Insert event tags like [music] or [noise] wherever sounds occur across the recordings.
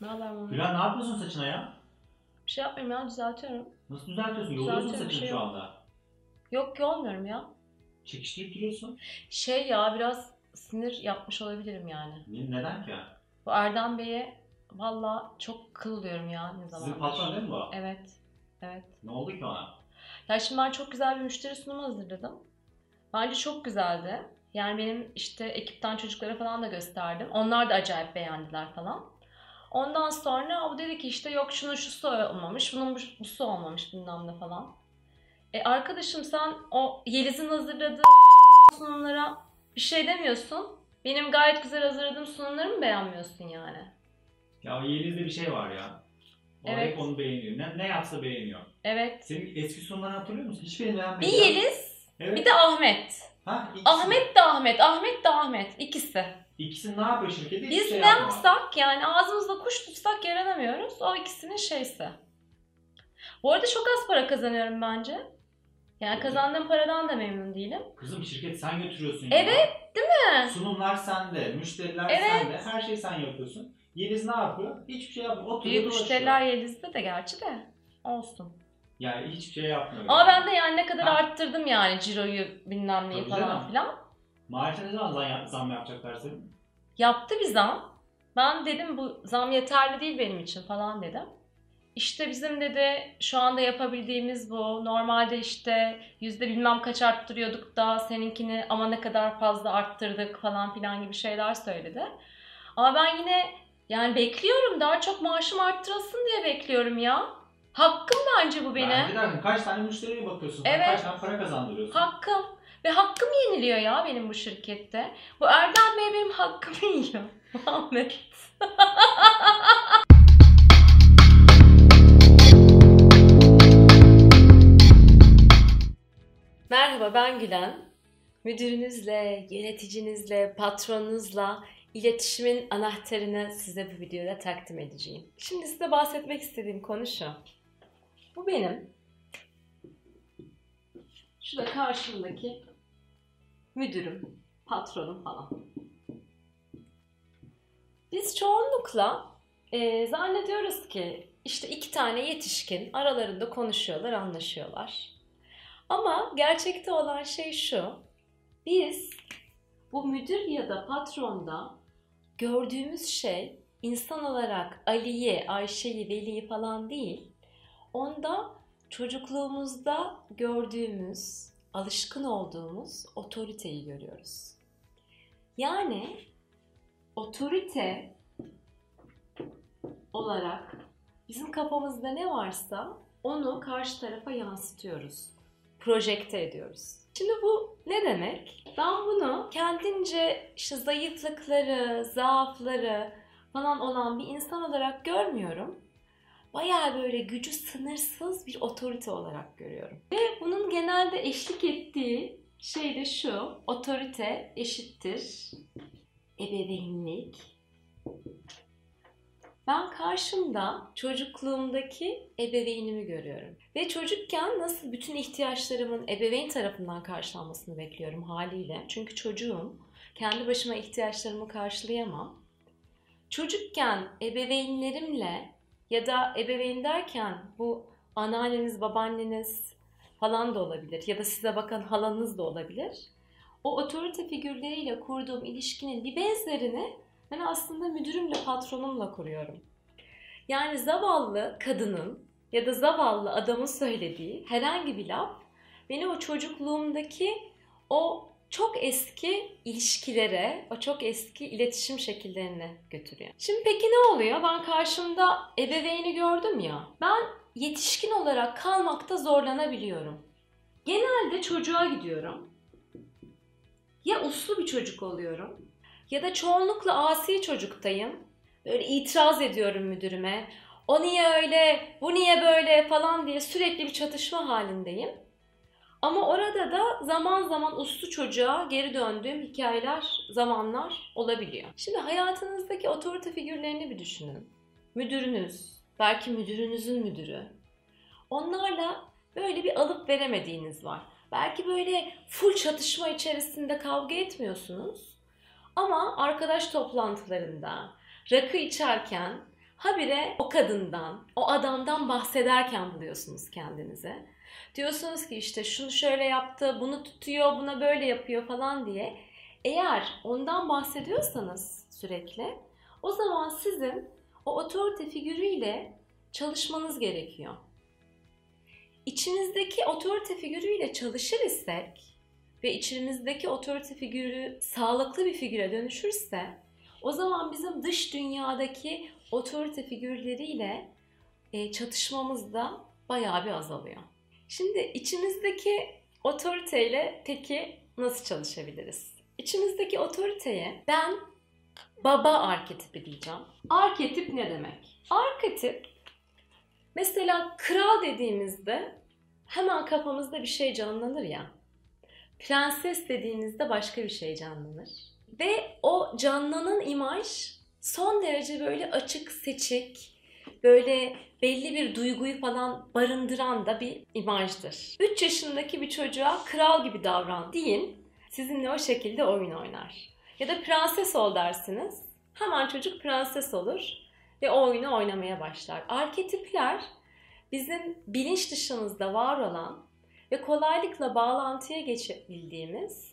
Ne haber Muhammed? Gülen ne yapıyorsun saçına ya? Bir şey yapmıyorum ya düzeltiyorum. Nasıl düzeltiyorsun? Yoluyorsun Düzeltiyorum, bir saçını şey şu yok. anda. Yok ki olmuyorum ya. Çekiştirip duruyorsun. Şey ya biraz sinir yapmış olabilirim yani. Ne- Neden ki? Bu Erdem Bey'e valla çok kılıyorum ya ne zaman. Sizin patron değil mi bu? Evet. Evet. Ne oldu ki ona? Ya şimdi ben çok güzel bir müşteri sunumu hazırladım. Bence çok güzeldi. Yani benim işte ekipten çocuklara falan da gösterdim. Onlar da acayip beğendiler falan. Ondan sonra o dedi ki işte yok şunun şusu olmamış, bunun bu- busu olmamış bilmem ne falan. E arkadaşım sen o Yeliz'in hazırladığı sunumlara bir şey demiyorsun. Benim gayet güzel hazırladığım sunumlarımı beğenmiyorsun yani. Ya Yeliz'de bir şey var ya. O Evet. hep onu beğeniyor. Ne, ne yapsa beğeniyor. Evet. Senin eski sunumlarını hatırlıyor musun? Hiçbirini Bir beğenmedim. Yeliz, Evet. bir de Ahmet. Ha, ikisi. Ahmet de Ahmet, Ahmet de Ahmet. İkisi. İkisi ne yapıyor şirkette? Hiçbir Biz şey ne yapmıyor. yapsak yani ağzımızda kuş tutsak yaranamıyoruz. O ikisinin şeysi. Bu arada çok az para kazanıyorum bence. Yani kazandığım paradan da memnun değilim. Kızım şirket sen götürüyorsun Evet, değil mi? Sunumlar sende, müşteriler Evet. sende, her şeyi sen yapıyorsun. Yeliz ne yapıyor? Hiçbir şey yapmıyor. Oturuyor Büyük müşteriler Yeliz'de de gerçi de. Olsun. Yani hiçbir şey yapmıyor. Ama ben de yani ne kadar Ha. arttırdım yani ciroyu bilmem neyi Tabii falan canım. filan. Maaşına ne zaman zam, zam yapacaklar senin? Yaptı bir zam. Ben dedim bu zam yeterli değil benim için falan dedim. İşte bizim dedi şu anda yapabildiğimiz bu. Normalde işte yüzde bilmem kaç arttırıyorduk da seninkini ama ne kadar fazla arttırdık falan filan gibi şeyler söyledi. Ama ben yine yani bekliyorum daha çok maaşım arttırılsın diye bekliyorum ya. Hakkım bence bu benim. Bence de kaç tane müşteriye bakıyorsun? Evet. Kaç tane para kazandırıyorsun? Hakkım. Ve hakkım yeniliyor ya benim bu şirkette. Bu Erdem Bey benim hakkımı [laughs] yiyor. Ahmet. [laughs] Merhaba ben Gülen. Müdürünüzle, yöneticinizle, patronunuzla iletişimin anahtarını size bu videoda takdim edeceğim. Şimdi size bahsetmek istediğim konu şu. Bu benim şu da karşımdaki müdürüm, patronum falan. Biz çoğunlukla e, zannediyoruz ki işte iki tane yetişkin aralarında konuşuyorlar, anlaşıyorlar. Ama gerçekte olan şey şu. Biz bu müdür ya da patronda gördüğümüz şey insan olarak Ali'yi, Ayşe'yi, Veli'yi falan değil. Onda çocukluğumuzda gördüğümüz, alışkın olduğumuz otoriteyi görüyoruz. Yani otorite olarak bizim kafamızda ne varsa onu karşı tarafa yansıtıyoruz. Projekte ediyoruz. Şimdi bu ne demek? Ben bunu kendince işte zayıflıkları, zaafları falan olan bir insan olarak görmüyorum bayağı böyle gücü sınırsız bir otorite olarak görüyorum. Ve bunun genelde eşlik ettiği şey de şu. Otorite eşittir ebeveynlik. Ben karşımda çocukluğumdaki ebeveynimi görüyorum. Ve çocukken nasıl bütün ihtiyaçlarımın ebeveyn tarafından karşılanmasını bekliyorum haliyle. Çünkü çocuğum. Kendi başıma ihtiyaçlarımı karşılayamam. Çocukken ebeveynlerimle ya da ebeveyn derken bu anneanneniz, babaanneniz falan da olabilir ya da size bakan halanız da olabilir. O otorite figürleriyle kurduğum ilişkinin bir benzerini ben aslında müdürümle, patronumla kuruyorum. Yani zavallı kadının ya da zavallı adamın söylediği herhangi bir laf beni o çocukluğumdaki o çok eski ilişkilere, o çok eski iletişim şekillerine götürüyor. Şimdi peki ne oluyor? Ben karşımda ebeveyni gördüm ya. Ben yetişkin olarak kalmakta zorlanabiliyorum. Genelde çocuğa gidiyorum. Ya uslu bir çocuk oluyorum ya da çoğunlukla asi çocuktayım. Böyle itiraz ediyorum müdürüme. O niye öyle, bu niye böyle falan diye sürekli bir çatışma halindeyim. Ama orada da zaman zaman uslu çocuğa geri döndüğüm hikayeler, zamanlar olabiliyor. Şimdi hayatınızdaki otorite figürlerini bir düşünün. Müdürünüz, belki müdürünüzün müdürü. Onlarla böyle bir alıp veremediğiniz var. Belki böyle full çatışma içerisinde kavga etmiyorsunuz. Ama arkadaş toplantılarında, rakı içerken habire o kadından, o adamdan bahsederken buluyorsunuz kendinizi. Diyorsunuz ki işte şunu şöyle yaptı, bunu tutuyor, buna böyle yapıyor falan diye. Eğer ondan bahsediyorsanız sürekli o zaman sizin o otorite figürüyle çalışmanız gerekiyor. İçinizdeki otorite figürüyle çalışır isek ve içimizdeki otorite figürü sağlıklı bir figüre dönüşürse o zaman bizim dış dünyadaki otorite figürleriyle e, çatışmamız da bayağı bir azalıyor. Şimdi içimizdeki otoriteyle peki nasıl çalışabiliriz? İçimizdeki otoriteye ben baba arketipi diyeceğim. Arketip ne demek? Arketip mesela kral dediğimizde hemen kafamızda bir şey canlanır ya. Prenses dediğinizde başka bir şey canlanır. Ve o canlanan imaj son derece böyle açık, seçik, böyle belli bir duyguyu falan barındıran da bir imajdır. 3 yaşındaki bir çocuğa kral gibi davran deyin, sizinle o şekilde oyun oynar. Ya da prenses ol dersiniz, hemen çocuk prenses olur ve o oyunu oynamaya başlar. Arketipler bizim bilinç dışımızda var olan ve kolaylıkla bağlantıya geçebildiğimiz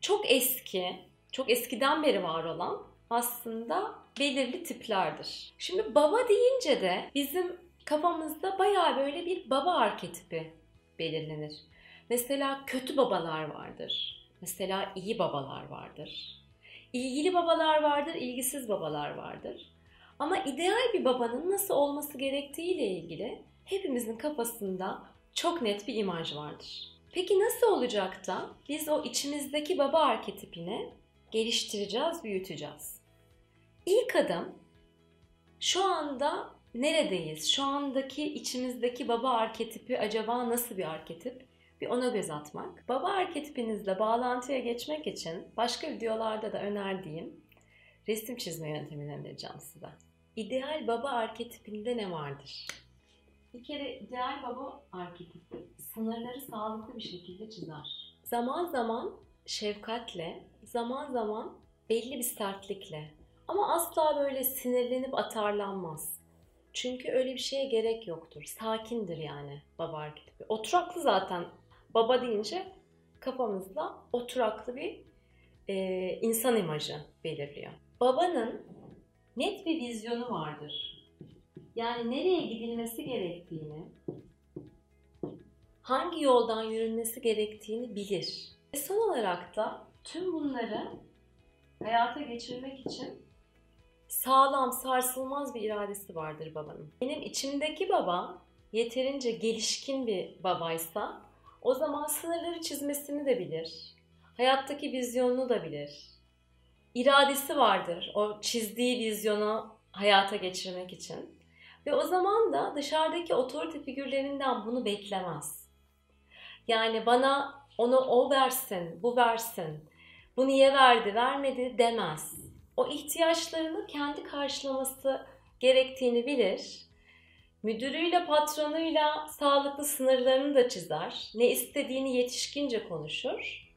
çok eski, çok eskiden beri var olan aslında belirli tiplerdir. Şimdi baba deyince de bizim kafamızda bayağı böyle bir baba arketipi belirlenir. Mesela kötü babalar vardır. Mesela iyi babalar vardır. İlgili babalar vardır, ilgisiz babalar vardır. Ama ideal bir babanın nasıl olması gerektiği ile ilgili hepimizin kafasında çok net bir imaj vardır. Peki nasıl olacak da biz o içimizdeki baba arketipini geliştireceğiz, büyüteceğiz? İlk adım şu anda neredeyiz? Şu andaki içimizdeki baba arketipi acaba nasıl bir arketip? Bir ona göz atmak. Baba arketipinizle bağlantıya geçmek için başka videolarda da önerdiğim resim çizme yöntemini önereceğim size. İdeal baba arketipinde ne vardır? Bir kere ideal baba arketipi sınırları sağlıklı bir şekilde çizer. Zaman zaman şefkatle, zaman zaman belli bir sertlikle ama asla böyle sinirlenip atarlanmaz. Çünkü öyle bir şeye gerek yoktur. Sakindir yani baba arketipi. Oturaklı zaten baba deyince kafamızda oturaklı bir e, insan imajı belirliyor. Babanın net bir vizyonu vardır. Yani nereye gidilmesi gerektiğini, hangi yoldan yürünmesi gerektiğini bilir. Ve son olarak da tüm bunları hayata geçirmek için sağlam, sarsılmaz bir iradesi vardır babanın. Benim içimdeki baba yeterince gelişkin bir babaysa o zaman sınırları çizmesini de bilir. Hayattaki vizyonunu da bilir. İradesi vardır o çizdiği vizyonu hayata geçirmek için. Ve o zaman da dışarıdaki otorite figürlerinden bunu beklemez. Yani bana onu o versin, bu versin, bu niye verdi, vermedi demez. O ihtiyaçlarını kendi karşılaması gerektiğini bilir. Müdürüyle, patronuyla sağlıklı sınırlarını da çizer. Ne istediğini yetişkince konuşur.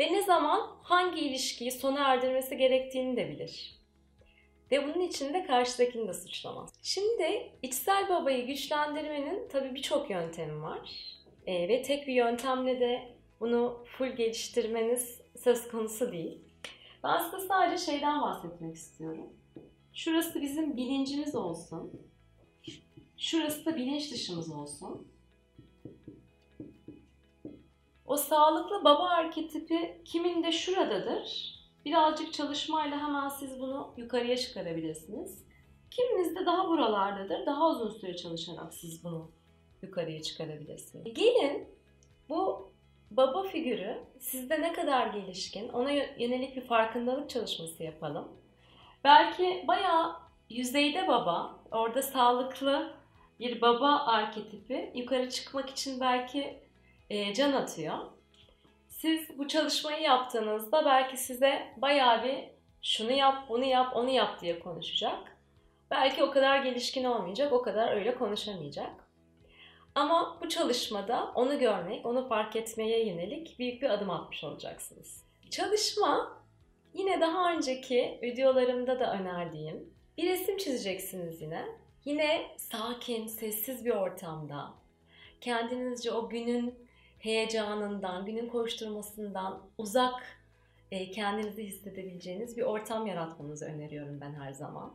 Ve ne zaman hangi ilişkiyi sona erdirmesi gerektiğini de bilir. Ve bunun için de karşıdakini de suçlamaz. Şimdi içsel babayı güçlendirmenin tabii birçok yöntemi var. E, ve tek bir yöntemle de bunu full geliştirmeniz söz konusu değil. Ben size sadece şeyden bahsetmek istiyorum. Şurası bizim bilincimiz olsun. Şurası da bilinç dışımız olsun. O sağlıklı baba arketipi kiminde şuradadır. Birazcık çalışmayla hemen siz bunu yukarıya çıkarabilirsiniz. Kiminizde daha buralardadır. Daha uzun süre çalışarak siz bunu yukarıya çıkarabilirsiniz. Gelin bu baba figürü sizde ne kadar gelişkin ona yönelik bir farkındalık çalışması yapalım. Belki bayağı yüzeyde baba, orada sağlıklı bir baba arketipi yukarı çıkmak için belki e, can atıyor. Siz bu çalışmayı yaptığınızda belki size bayağı bir şunu yap, bunu yap, onu yap diye konuşacak. Belki o kadar gelişkin olmayacak, o kadar öyle konuşamayacak. Ama bu çalışmada onu görmek, onu fark etmeye yönelik büyük bir adım atmış olacaksınız. Çalışma yine daha önceki videolarımda da önerdiğim Bir resim çizeceksiniz yine. Yine sakin, sessiz bir ortamda. Kendinizce o günün heyecanından, günün koşturmasından uzak e, kendinizi hissedebileceğiniz bir ortam yaratmanızı öneriyorum ben her zaman.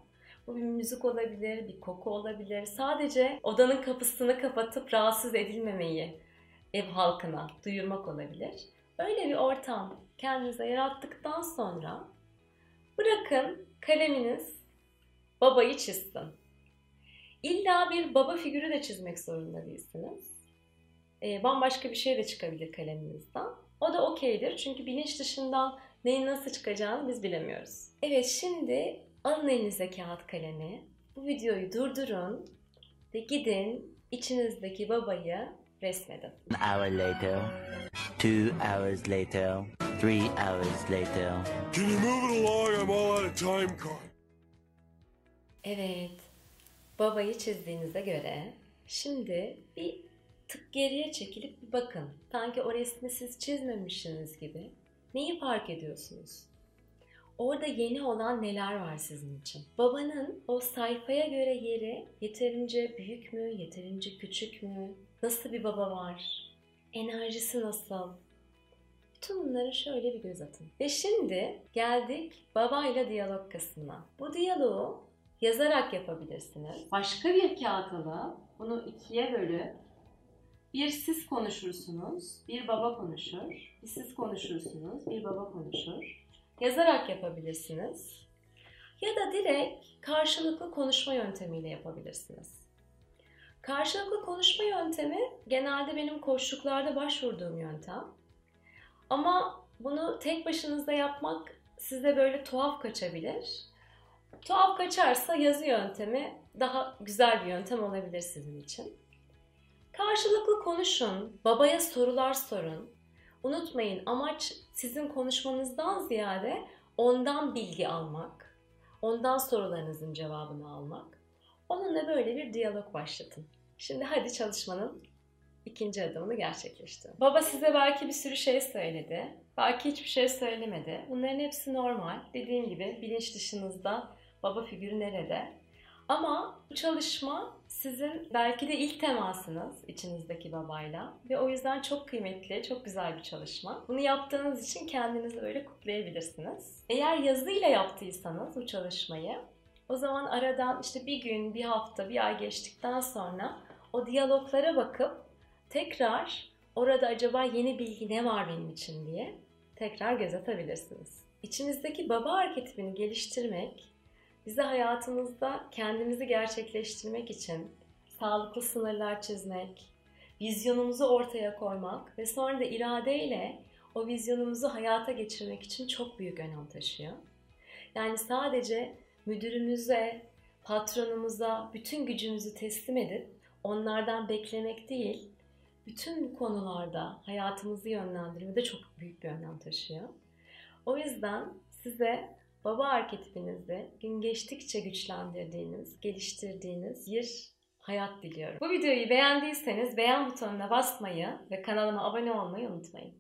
Bu bir müzik olabilir, bir koku olabilir. Sadece odanın kapısını kapatıp rahatsız edilmemeyi ev halkına duyurmak olabilir. Öyle bir ortam kendinize yarattıktan sonra bırakın kaleminiz babayı çizsin. İlla bir baba figürü de çizmek zorunda değilsiniz. E, bambaşka bir şey de çıkabilir kaleminizden. O da okeydir çünkü bilinç dışından neyin nasıl çıkacağını biz bilemiyoruz. Evet şimdi alın elinize kağıt kalemi. Bu videoyu durdurun ve gidin içinizdeki babayı resmedin. An hour later, two hours later, three hours later. Can you move it along? I'm all out of time card. Evet, babayı çizdiğinize göre şimdi bir tık geriye çekilip bir bakın. Sanki o resmi siz çizmemişsiniz gibi. Neyi fark ediyorsunuz? Orada yeni olan neler var sizin için? Babanın o sayfaya göre yeri yeterince büyük mü, yeterince küçük mü? Nasıl bir baba var? Enerjisi nasıl? Bütün bunları şöyle bir göz atın. Ve şimdi geldik babayla diyalog kısmına. Bu diyaloğu yazarak yapabilirsiniz. Başka bir kağıt alıp bunu ikiye bölüp bir siz konuşursunuz, bir baba konuşur. Bir siz konuşursunuz, bir baba konuşur. Yazarak yapabilirsiniz. Ya da direkt karşılıklı konuşma yöntemiyle yapabilirsiniz. Karşılıklı konuşma yöntemi genelde benim koştuklarda başvurduğum yöntem. Ama bunu tek başınızda yapmak size böyle tuhaf kaçabilir. Tuhaf kaçarsa yazı yöntemi daha güzel bir yöntem olabilir sizin için. Karşılıklı konuşun, babaya sorular sorun. Unutmayın amaç sizin konuşmanızdan ziyade ondan bilgi almak, ondan sorularınızın cevabını almak. Onunla böyle bir diyalog başlatın. Şimdi hadi çalışmanın ikinci adımını gerçekleştirin. Baba size belki bir sürü şey söyledi. Belki hiçbir şey söylemedi. Bunların hepsi normal. Dediğim gibi bilinç dışınızda baba figürü nerede? Ama bu çalışma sizin belki de ilk temasınız içinizdeki babayla ve o yüzden çok kıymetli, çok güzel bir çalışma. Bunu yaptığınız için kendinizi böyle kutlayabilirsiniz. Eğer yazıyla yaptıysanız bu çalışmayı o zaman aradan işte bir gün, bir hafta, bir ay geçtikten sonra o diyaloglara bakıp tekrar orada acaba yeni bilgi ne var benim için diye tekrar göz atabilirsiniz. İçinizdeki baba arketipini geliştirmek bize hayatımızda kendimizi gerçekleştirmek için sağlıklı sınırlar çizmek, vizyonumuzu ortaya koymak ve sonra da iradeyle o vizyonumuzu hayata geçirmek için çok büyük önem taşıyor. Yani sadece müdürümüze, patronumuza bütün gücümüzü teslim edip onlardan beklemek değil, bütün konularda hayatımızı yönlendirmede çok büyük bir önem taşıyor. O yüzden size baba arketipinizi gün geçtikçe güçlendirdiğiniz, geliştirdiğiniz bir hayat diliyorum. Bu videoyu beğendiyseniz beğen butonuna basmayı ve kanalıma abone olmayı unutmayın.